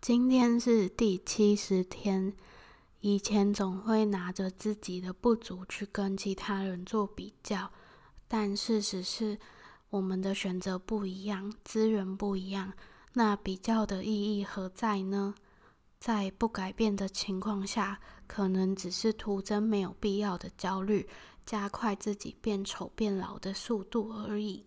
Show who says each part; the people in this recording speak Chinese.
Speaker 1: 今天是第七十天以前总会拿着自己的不足去跟其他人做比较但事实是我们的选择不一样资源不一样那比较的意义何在呢？在不改变的情况下可能只是徒增没有必要的焦虑加快自己变丑变老的速度而已。